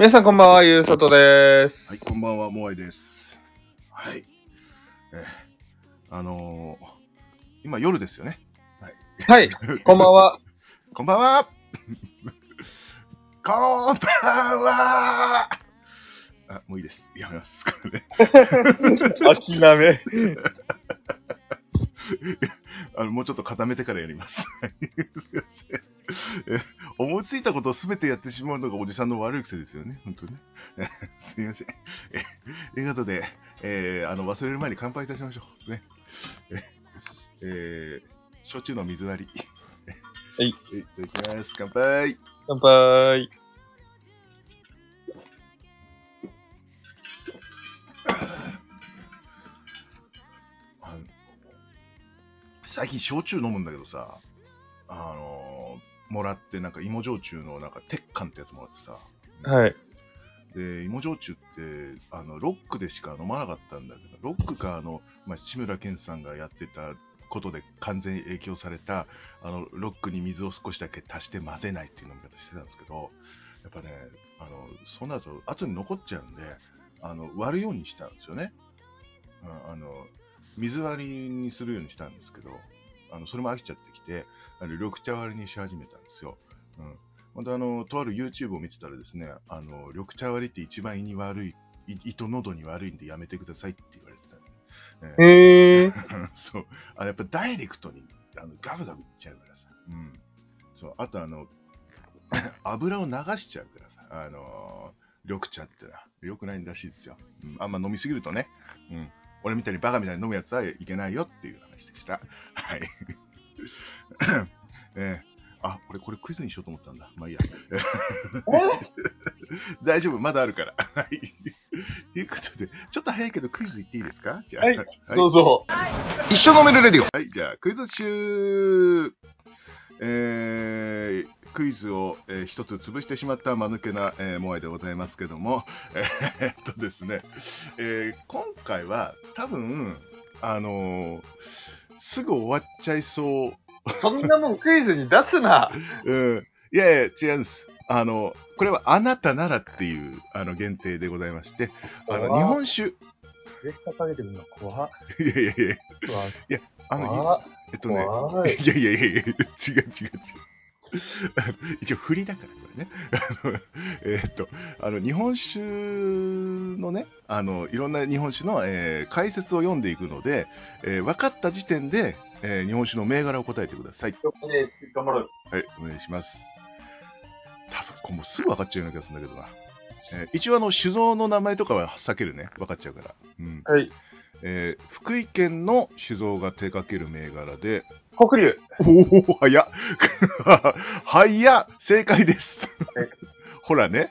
皆さんこんばんは、ゆうさとです。はい、こんばんは、モアイです。はい。えーあのー、今夜ですよね。はい、こんばんは。こんばんは。こんばんは。あ、もういいです。やめます。これね 諦め。あのもうちょっと固めてからやります。え思いついたことをすべてやってしまうのがおじさんの悪い癖ですよね、本当にね。え すみません。えということで、えーあの忘れる前に乾杯いたしましょう。ね。ええー焼酎の水割り。はいいただきます。乾杯。乾杯。最近焼酎飲むんだけどさ、あのーもらって、なんか芋焼酎のなんか鉄缶ってやつもらってさ、はい。で、芋焼酎って、あの、ロックでしか飲まなかったんだけど、ロックか、あの、まあ、志村けんさんがやってたことで完全に影響された、あの、ロックに水を少しだけ足して混ぜないっていう飲み方してたんですけど、やっぱね、あの、そうなると後に残っちゃうんで、あの、割るようにしたんですよね。うんあの、水割りにするようにしたんですけど、あの、それも飽きちゃってきて、あの緑茶割りにし始めたんですよ。うん。またあの、とある YouTube を見てたらですね、あの、緑茶割りって一番胃に悪い、い胃と喉に悪いんでやめてくださいって言われてたね。えへえ。ー そう。あやっぱダイレクトにあのガブガブいっちゃうからさ。うん。そう。あとあの、油を流しちゃうからさ、あのー緑茶ってのは良くないらしいですよ。うん。あんま飲みすぎるとね、うん。俺みたいにバカみたいに飲むやつはいけないよっていう話でした。はい。えーあ、俺これクイズにしようと思ったんだ。まあいいや。大丈夫、まだあるから。はい。ということで、ちょっと早いけどクイズ言っていいですか？じゃあ。はいはいどうぞ。一生飲めるレディオ。はい、じゃあ、クイズ中。えー、クイズを、えー一つ潰してしまった間抜けな、えー、モアイでございますけども、えーっとですね、えー今回は多分、あのーすぐ終わっちゃいそう。そんなもんクイズに出すな。うん、いやいや、違うんです。あの、これはあなたならっていうあの限定でございまして、あの日本酒、プレッシャーかけてくるの怖っ。いやいやいや、あの。えっとね。いやいやいやいや、違う違う違う。一応振りだから、これね。えーっと、あの、日本酒のね、あの、いろんな日本酒の、えー解説を読んでいくので、えー分かった時点で、えー日本酒の銘柄を答えてください。頑張る。はい、お願いします。多分、これもうすぐ分かっちゃうような気がするんだけどな。えー一応、あの、酒造の名前とかは避けるね。分かっちゃうから。うん。はい。えー福井県の酒造が手掛ける銘柄で、黒龍。おお、早っ。早っ。正解ですはい。ほらね。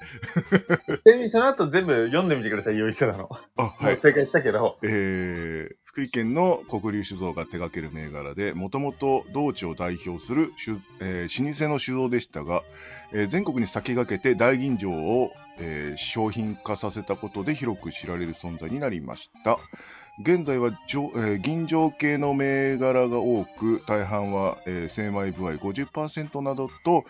ちなみにその後全部読んでみてください、用意したの。あ、もはい。う正解したけど。えー福井県の黒龍酒造が手掛ける銘柄で、もともと道地を代表する酒、えー老舗の酒造でしたが、えー全国に先駆けて大吟醸を、えー商品化させたことで広く知られる存在になりました。現在はじょ、えー吟醸系の銘柄が多く、大半は、えー精米部合50%などと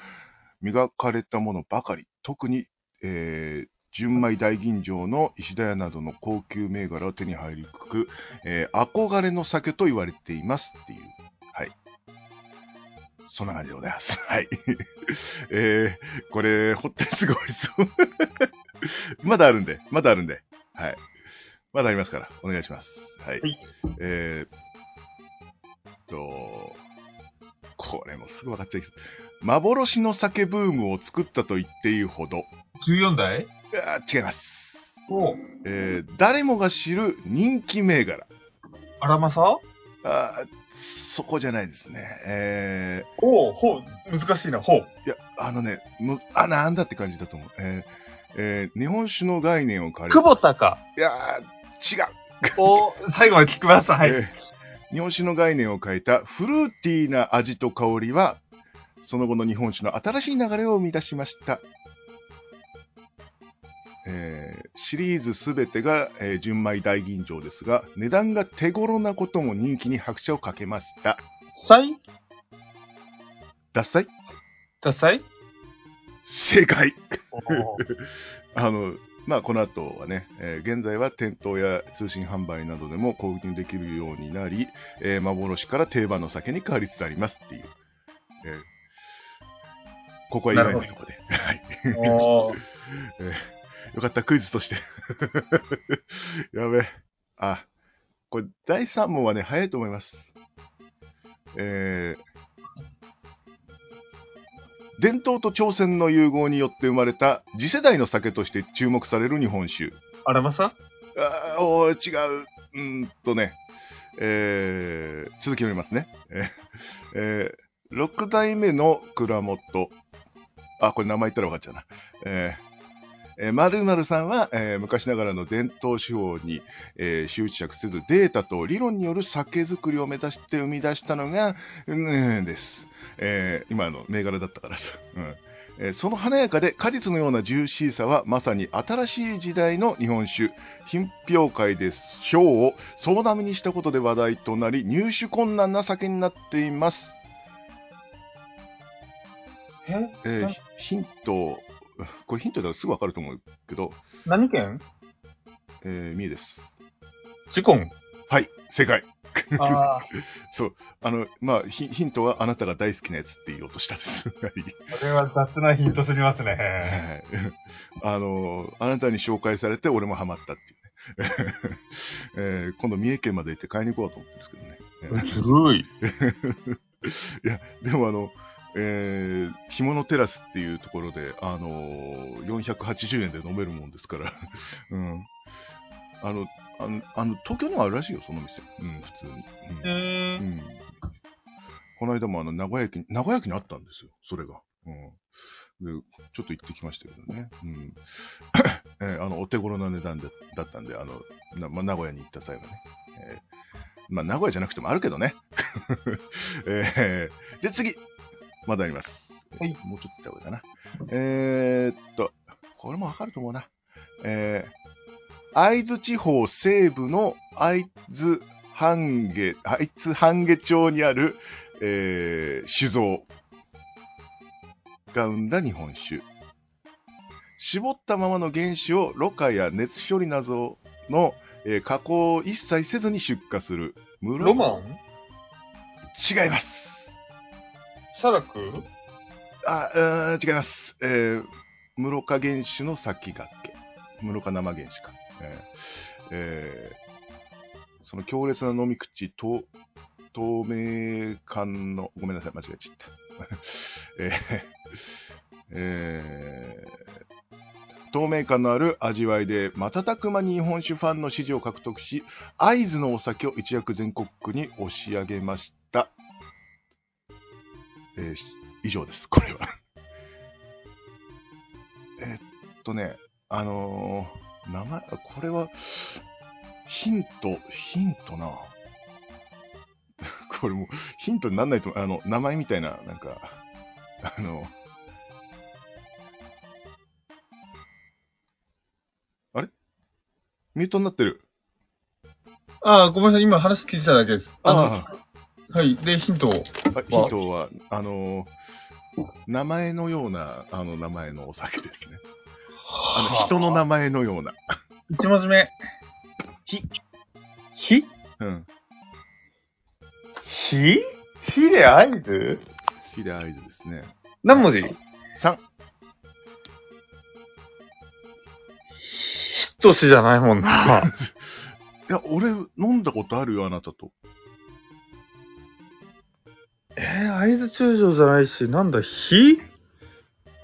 磨かれたものばかり。特に、えー純米大吟醸の石田屋などの高級銘柄を手に入りにくく、えー憧れの酒と言われていますっていう。はい。そんな感じでございます。はい。えー、これ、ほってすごいそう。まだあるんで、まだあるんで。はい。まだありますから、お願いします。はい。はいえー、と、これもすぐ分かっちゃいそう。幻の酒ブームを作ったと言っていいほど、14代？いやー違います。おえー誰もが知る人気銘柄。あらまさあーそこじゃないですね。えおう、ほう、難しいな、ほう。ーいや、あのね、むあ、なんだって感じだと思う。えーえー日本酒の概念を変え久保田か。いやー違う。お最後まで聞きます。はい。えー日本酒の概念を変えたフルーティーな味と香りは、その後の日本酒の新しい流れを生み出しました。えーシリーズすべてが、えー純米大吟醸ですが、値段が手頃なことも人気に拍車をかけました。さい獺祭ダサい正解 あの、まあ、この後はね、えー現在は店頭や通信販売などでも購入できるようになり、えー幻から定番の酒に変わりつつありますっていう。えーここは意外なところで。はい。おー えーよかった、クイズとして。やべえ。あ、これ、第3問はね、早いと思います。えー伝統と挑戦の融合によって生まれた次世代の酒として注目される日本酒。あれまさあーおー違う。うーんとね、えー続き読みますね。えーえー6代目の蔵元。あ、これ名前言ったら分かっちゃうな。えーえー、〇〇さんは、えー昔ながらの伝統手法に、えー執着せずデータと理論による酒造りを目指して生み出したのが、うん、です。えー今の銘柄だったからさ。うんえーその華やかで果実のようなジューシーさはまさに新しい時代の日本酒品評会で賞を総なめにしたことで話題となり入手困難な酒になっています、え？えーヒヒント これヒントだとすぐわかると思うけど、何県？えー、三重です。チコン。はい正解。あ そう。あのまあヒヒントはあなたが大好きなやつって言おうとしたんです。これは雑なヒントすぎますね。はい。あのあなたに紹介されて俺もハマったっていうね、えー今度三重県まで行って買いに行こうと思ってるんですけどね、すごい。いやでもあのえー、干物テラスっていうところで、あのー480円で飲めるもんですから、うん、あのあのあの東京にもあるらしいよ、その店、うん、普通に。うんえー、うん、この間もあの名古屋駅に、名古屋駅にあったんですよ、それが。うん、でちょっと行ってきましたけどね。うん えーあのお手頃な値段でだったんで、あのなまあ、名古屋に行った際はね。えーまあ、名古屋じゃなくてもあるけどね。えー、じゃあ次、まだあります。はいもうちょっと行った方がいいかな。えー、っと、これもわかると思うな。えー、会津地方西部の会津半下、会津半下町にある、えー、酒造が生んだ日本酒。絞ったままの原酒をろ過や熱処理などの、えー加工を一切せずに出荷する。室ロマン？違います。シャラク？あ、違います。えー、室賀原酒の先駆け。室賀生原酒か。えーえーその強烈な飲み口と、透明感の、ごめんなさい、間違えちゃった。えーえー透明感のある味わいで瞬く間に日本酒ファンの支持を獲得し、会津のお酒を一躍全国区に押し上げました。えーし以上です、これは。えっとね、あのー名前、これは、ヒント、ヒントな。これもう、ヒントにならないと、あの、名前みたいな、なんか、あの、あれ？ミュートになってる。ああ、ごめんなさい。今話聞いてただけです。あのあはい。で、ヒントを。あ、ヒントは、あのー名前のような、あの、名前のお酒ですね。あの、人の名前のような。一文字目。ひ。ひ？うん。ひ？ひで合図ひで合図ですね。何文字？3。ひとしじゃないもんな。いや、俺、飲んだことあるよ、あなたと。えー、合図中将じゃないし、なんだ、ひ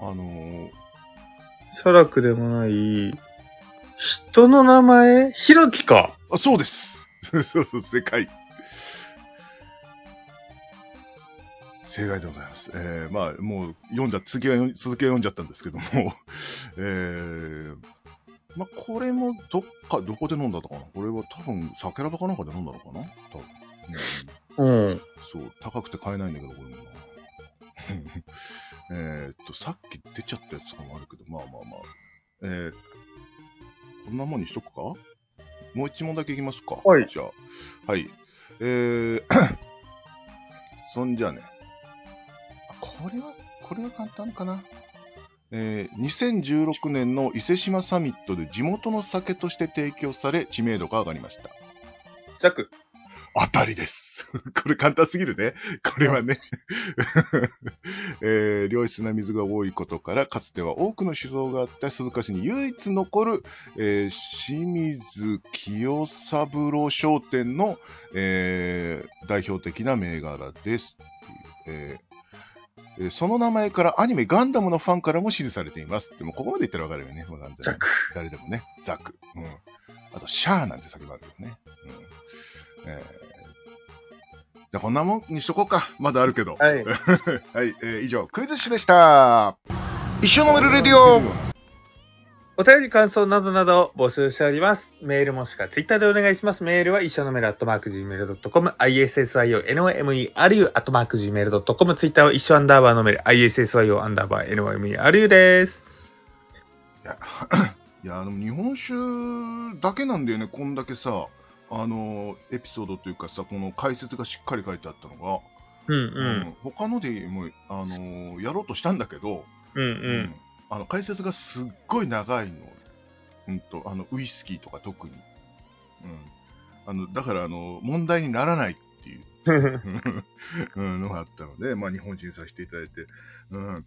あのー、シャラクでもない、人の名前？ひろきか？あ、そうです。そうそう、正解。正解でございます。えー、まあ、もう、読んじゃ、次は、続きは読んじゃったんですけども、えー、まあ、これも、どっか、どこで飲んだのかな？これは多分、酒ラバかなんかで飲んだのかな？多分。うんうん。そう、高くて買えないんだけど、これもな。えーっと、さっき出ちゃったやつとかもあるけど、まあまあまあ。えー、こんなもんにしとくか？もう一問だけいきますか。はいじゃあ、はい。えー、そんじゃあね。あこれは、これは簡単かな。ええー2016年の伊勢志摩サミットで地元の酒として提供され、知名度が上がりました。ザク。当たりです。これ簡単すぎるね。これはね。えー良質な水が多いことから、かつては多くの酒造があった鈴鹿市に唯一残る、えー清水清三郎商店の、えー代表的な銘柄です。えーえーその名前からアニメガンダムのファンからも支持されています。でもここまで言ったらわかるよね。もう完全にザク。誰でもね。ザク。うん。あと、シャーなんて叫ばれるよね。うん。えーじゃあこんなもんにしとこうか。まだあるけど。はい。はい、えー以上、クイズッシュでした。一生飲めるレディオお便り感想などなど募集しております。メールもしくはツイッターでお願いします。メールは一緒のメールアットマーク Gmail.com、issyonomeru アットマーク Gmail.com、ツイッターは一緒アンダーバーのメール、issyo アンダーバー nomeru です。いや、いや、でも日本酒だけなんだよね、こんだけさ、あの、エピソードというかさ、この解説がしっかり書いてあったのが、うんうん他のでも、あの、やろうとしたんだけど、うん。うんうん。あの解説がすっごい長いの。うんと、あの、ウイスキーとか特に。うん。あの、だから、あの、問題にならないっていう。うん、のがあったので、まあ、日本人させていただいて、うん。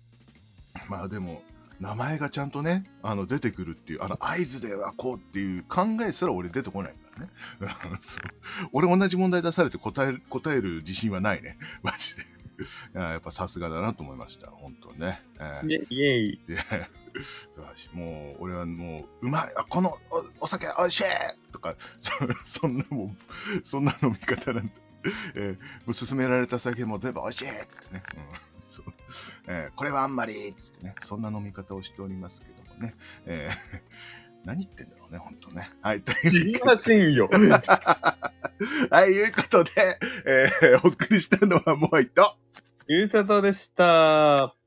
まあ、でも、名前がちゃんとね、あの、出てくるっていう、あの、合図ではこうっていう考えすら俺出てこないからね。俺同じ問題出されて答える、答える自信はないね。マジで。いややっぱさすがだなと思いました。本当にね。えー。イェイ。もう、俺はもう、うまい、あこのおお酒おいしいとか、そ そんなもう、そんな飲み方なんて、えー勧められた酒も全部おいしいってね、うん。えーこれはあんまりってね、そんな飲み方をしておりますけどもね、えー何言ってんだろうね、本当ね。はい、という知りませんよ。はい、いうことで、えーお送りしたのはもう一度。ゆうさとでした。